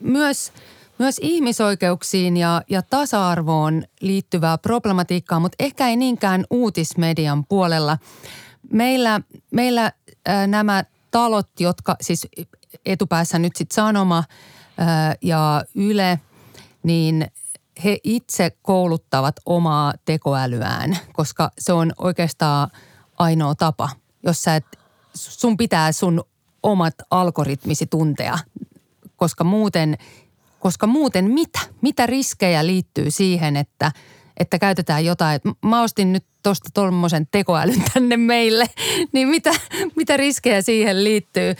myös, myös ihmisoikeuksiin ja, ja tasa-arvoon liittyvää problematiikkaa, mutta ehkä ei niinkään uutismedian puolella. Meillä, meillä äh, nämä talot, jotka siis etupäässä nyt sitten Sanoma äh, ja Yle, niin he itse kouluttavat omaa tekoälyään, koska se on oikeastaan ainoa tapa, jos sä et, sun pitää sun omat algoritmisi tuntea, koska muuten, koska muuten mitä? Mitä riskejä liittyy siihen, että, että käytetään jotain? Mä ostin nyt tuosta tuommoisen tekoälyn tänne meille, niin mitä, mitä riskejä siihen liittyy?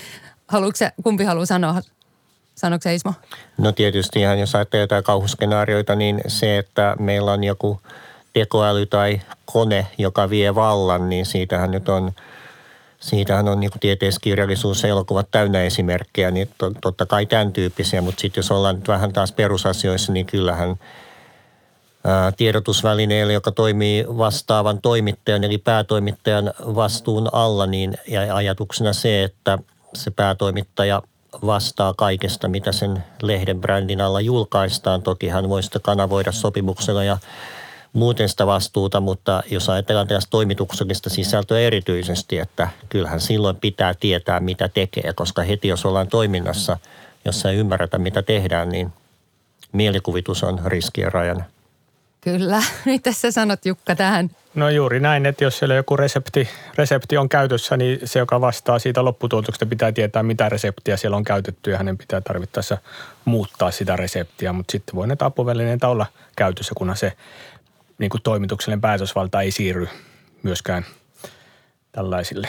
Haluatko kumpi haluaa sanoa? Sanoiko Ismo? No tietysti ihan jos ajattelee jotain kauhuskenaarioita, niin se, että meillä on joku tekoäly tai kone, joka vie vallan, niin siitähän nyt on – siitähän on niin tieteiskirjallisuus ja elokuvat täynnä esimerkkejä, niin totta kai tämän tyyppisiä, mutta sitten jos ollaan nyt vähän taas perusasioissa, niin kyllähän tiedotusvälineellä, joka toimii vastaavan toimittajan eli päätoimittajan vastuun alla, niin ja ajatuksena se, että se päätoimittaja vastaa kaikesta, mitä sen lehden brändin alla julkaistaan. Toki hän voi sitä kanavoida sopimuksella ja muuten sitä vastuuta, mutta jos ajatellaan tällaista toimituksellista sisältöä erityisesti, että kyllähän silloin pitää tietää, mitä tekee, koska heti jos ollaan toiminnassa, jossa ei ymmärretä, mitä tehdään, niin mielikuvitus on riskien rajana. Kyllä. Mitä sä sanot Jukka tähän? No juuri näin, että jos siellä joku resepti, resepti on käytössä, niin se, joka vastaa siitä lopputuotoksesta, pitää tietää, mitä reseptiä siellä on käytetty ja hänen pitää tarvittaessa muuttaa sitä reseptiä. Mutta sitten voi näitä apuvälineitä olla käytössä, kunhan se niin kuin toimituksellinen päätösvalta ei siirry myöskään tällaisille.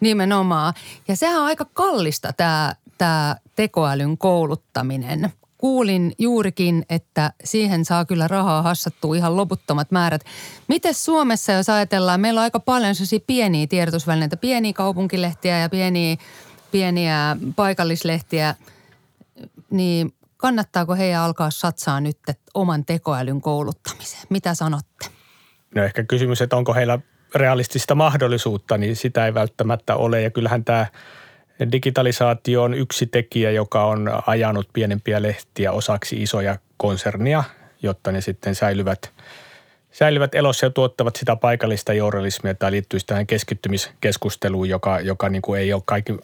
Nimenomaan. Ja sehän on aika kallista tämä, tämä tekoälyn kouluttaminen. Kuulin juurikin, että siihen saa kyllä rahaa hassattua ihan loputtomat määrät. Miten Suomessa, jos ajatellaan, meillä on aika paljon sellaisia pieniä tiedotusvälineitä, pieniä kaupunkilehtiä ja pieniä, pieniä paikallislehtiä, niin Kannattaako heidän alkaa satsaa nyt oman tekoälyn kouluttamiseen? Mitä sanotte? No ehkä kysymys, että onko heillä realistista mahdollisuutta, niin sitä ei välttämättä ole. Ja kyllähän tämä digitalisaatio on yksi tekijä, joka on ajanut pienempiä lehtiä osaksi isoja konsernia, jotta ne sitten säilyvät, säilyvät elossa ja tuottavat sitä paikallista journalismia tai liittyisi tähän keskittymiskeskusteluun, joka, joka niin kuin ei ole kaikki,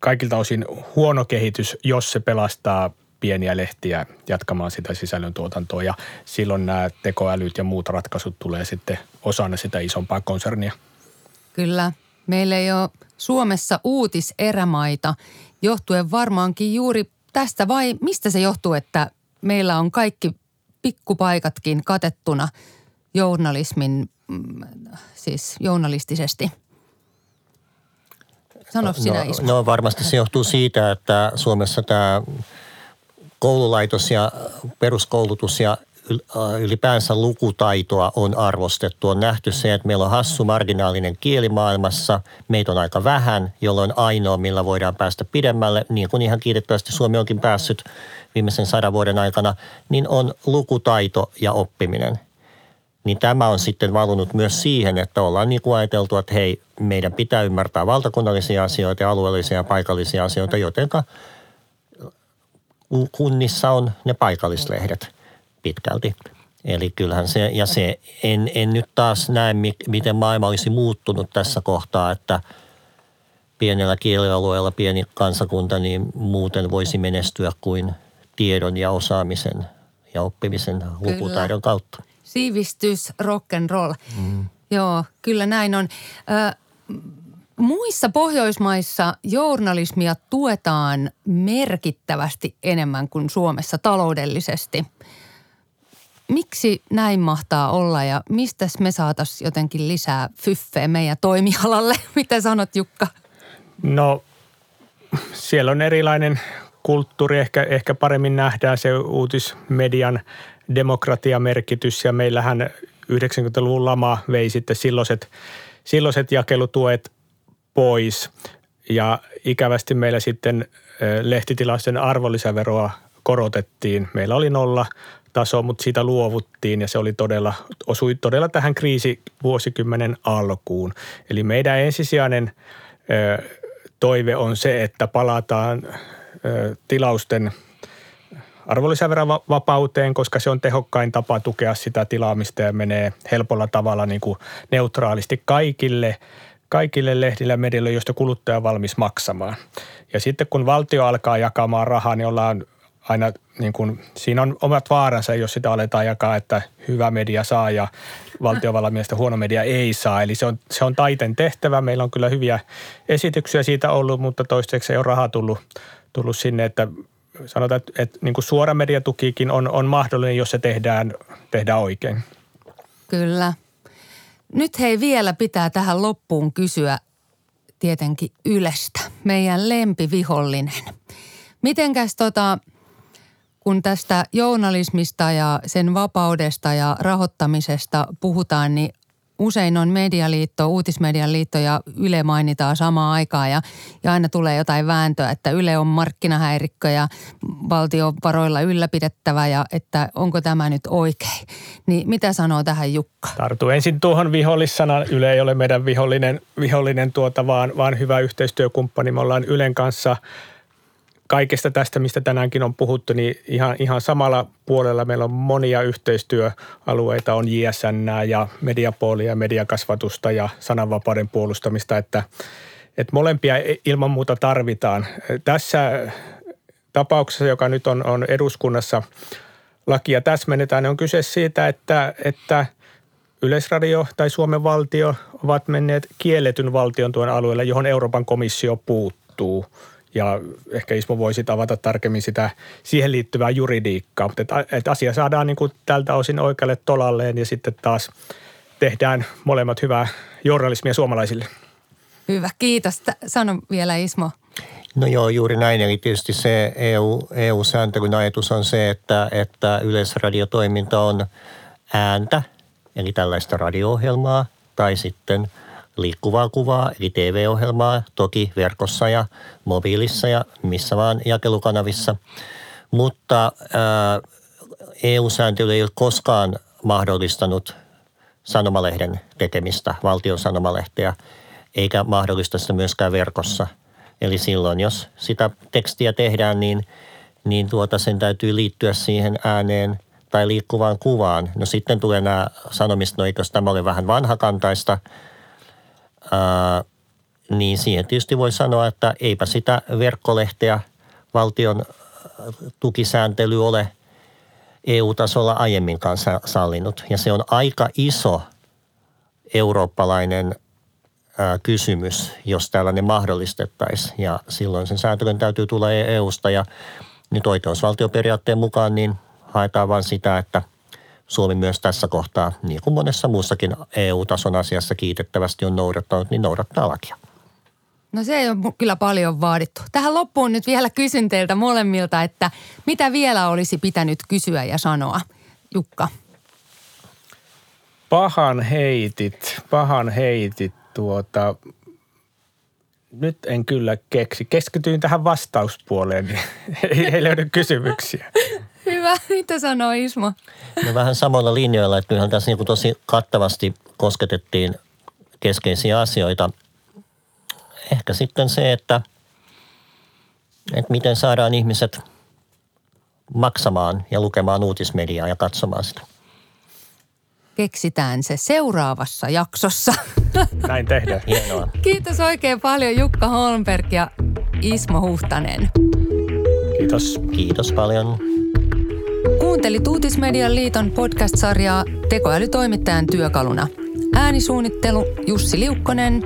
kaikilta osin huono kehitys, jos se pelastaa pieniä lehtiä jatkamaan sitä sisällöntuotantoa ja silloin nämä tekoälyt ja muut ratkaisut tulee sitten osana sitä isompaa konsernia. Kyllä. Meillä ei ole Suomessa uutiserämaita johtuen varmaankin juuri tästä vai mistä se johtuu, että meillä on kaikki pikkupaikatkin katettuna journalismin, mm, siis journalistisesti? Sano sinä no, No varmasti se johtuu siitä, että Suomessa tämä koululaitos ja peruskoulutus ja ylipäänsä lukutaitoa on arvostettu. On nähty se, että meillä on hassu marginaalinen kieli maailmassa. Meitä on aika vähän, jolloin ainoa, millä voidaan päästä pidemmälle, niin kuin ihan kiitettävästi Suomi onkin päässyt viimeisen sadan vuoden aikana, niin on lukutaito ja oppiminen. Niin tämä on sitten valunut myös siihen, että ollaan niin kuin ajateltu, että hei, meidän pitää ymmärtää valtakunnallisia asioita ja alueellisia ja paikallisia asioita, jotenka – kunnissa on ne paikallislehdet pitkälti. Eli kyllähän se, ja se, en, en nyt taas näe, miten maailma olisi muuttunut tässä kohtaa, että pienellä kielialueella pieni kansakunta niin muuten voisi menestyä kuin tiedon ja osaamisen ja oppimisen lukutaidon kautta. Siivistys, rock and roll. Mm. Joo, kyllä näin on. Ö, Muissa Pohjoismaissa journalismia tuetaan merkittävästi enemmän kuin Suomessa taloudellisesti. Miksi näin mahtaa olla ja mistä me saataisiin jotenkin lisää fyffeä meidän toimialalle? Mitä sanot Jukka? No siellä on erilainen kulttuuri. Ehkä, ehkä paremmin nähdään se uutismedian demokratiamerkitys ja meillähän 90-luvun lama vei sitten silloiset, silloiset jakelutuet pois. Ja ikävästi meillä sitten lehtitilaisten arvonlisäveroa korotettiin. Meillä oli nolla taso, mutta siitä luovuttiin ja se oli todella, osui todella tähän kriisivuosikymmenen alkuun. Eli meidän ensisijainen toive on se, että palataan tilausten arvonlisäverovapauteen, koska se on tehokkain tapa tukea sitä tilaamista ja menee helpolla tavalla niin kuin neutraalisti kaikille, kaikille lehdille ja medille, joista kuluttaja on valmis maksamaan. Ja sitten kun valtio alkaa jakamaan rahaa, niin ollaan aina niin kuin, siinä on omat vaaransa, jos sitä aletaan jakaa, että hyvä media saa ja valtiovallan mielestä huono media ei saa. Eli se on, se on taiten tehtävä. Meillä on kyllä hyviä esityksiä siitä ollut, mutta toistaiseksi ei ole rahaa tullut, tullut sinne, että sanotaan, että, että niin kuin suora mediatukikin on, on mahdollinen, jos se tehdään, tehdään oikein. Kyllä. Nyt hei vielä pitää tähän loppuun kysyä tietenkin Ylestä, meidän lempivihollinen. Mitenkäs tota, kun tästä journalismista ja sen vapaudesta ja rahoittamisesta puhutaan, niin usein on medialiitto, uutismedian liitto ja Yle mainitaan samaan aikaan ja, ja aina tulee jotain vääntöä, että Yle on markkinahäirikkö ja valtion varoilla ylläpidettävä ja että onko tämä nyt oikein. Niin mitä sanoo tähän Jukka? Tartu ensin tuohon vihollissana. Yle ei ole meidän vihollinen, vihollinen tuota, vaan, vaan hyvä yhteistyökumppani. Me ollaan Ylen kanssa – kaikesta tästä, mistä tänäänkin on puhuttu, niin ihan, ihan samalla puolella meillä on monia yhteistyöalueita, on JSN ja mediapoolia, mediakasvatusta ja sananvapauden puolustamista, että, että molempia ilman muuta tarvitaan. Tässä tapauksessa, joka nyt on, on eduskunnassa lakia täsmennetään, niin on kyse siitä, että, että Yleisradio tai Suomen valtio ovat menneet kielletyn valtion tuen alueelle, johon Euroopan komissio puuttuu – ja ehkä Ismo voisi avata tarkemmin sitä siihen liittyvää juridiikkaa. Mutta että, että asia saadaan niin kuin tältä osin oikealle tolalleen ja sitten taas tehdään molemmat hyvää journalismia suomalaisille. Hyvä, kiitos. Sano vielä Ismo. No joo, juuri näin. Eli tietysti se EU, EU-sääntelyn ajatus on se, että, että yleisradiotoiminta on ääntä, eli tällaista radio-ohjelmaa, tai sitten – liikkuvaa kuvaa, eli TV-ohjelmaa, toki verkossa ja mobiilissa ja missä vaan jakelukanavissa. Mutta EU-sääntely ei ole koskaan mahdollistanut sanomalehden tekemistä, valtion sanomalehteä, eikä mahdollista sitä myöskään verkossa. Eli silloin, jos sitä tekstiä tehdään, niin, niin tuota sen täytyy liittyä siihen ääneen tai liikkuvaan kuvaan. No sitten tulee nämä sanomista, no tämä ole vähän vanhakantaista – niin siihen tietysti voi sanoa, että eipä sitä verkkolehteä valtion tukisääntely ole EU-tasolla aiemminkaan sallinut. Ja se on aika iso eurooppalainen kysymys, jos tällainen mahdollistettaisiin. Ja silloin sen sääntelyn täytyy tulla EUsta ja nyt oikeusvaltioperiaatteen mukaan niin haetaan vain sitä, että – Suomi myös tässä kohtaa, niin kuin monessa muussakin EU-tason asiassa kiitettävästi on noudattanut, niin noudattaa lakia. No se ei ole kyllä paljon vaadittu. Tähän loppuun nyt vielä kysyn teiltä molemmilta, että mitä vielä olisi pitänyt kysyä ja sanoa? Jukka. Pahan heitit, pahan heitit tuota. Nyt en kyllä keksi. Keskityin tähän vastauspuoleen, niin ei, ei löydy kysymyksiä. Hyvä. Mitä sanoo Ismo? No vähän samoilla linjoilla, että kyllähän tässä niin tosi kattavasti kosketettiin keskeisiä asioita. Ehkä sitten se, että, että miten saadaan ihmiset maksamaan ja lukemaan uutismediaa ja katsomaan sitä. Keksitään se seuraavassa jaksossa. Näin tehdään. Hienoa. Kiitos oikein paljon Jukka Holmberg ja Ismo Huhtanen. Kiitos. Kiitos paljon. Kuuntelit Uutismedian liiton podcast-sarjaa tekoälytoimittajan työkaluna. Äänisuunnittelu Jussi Liukkonen,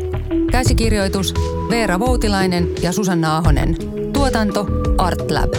käsikirjoitus Veera Voutilainen ja Susanna Ahonen. Tuotanto Artlab.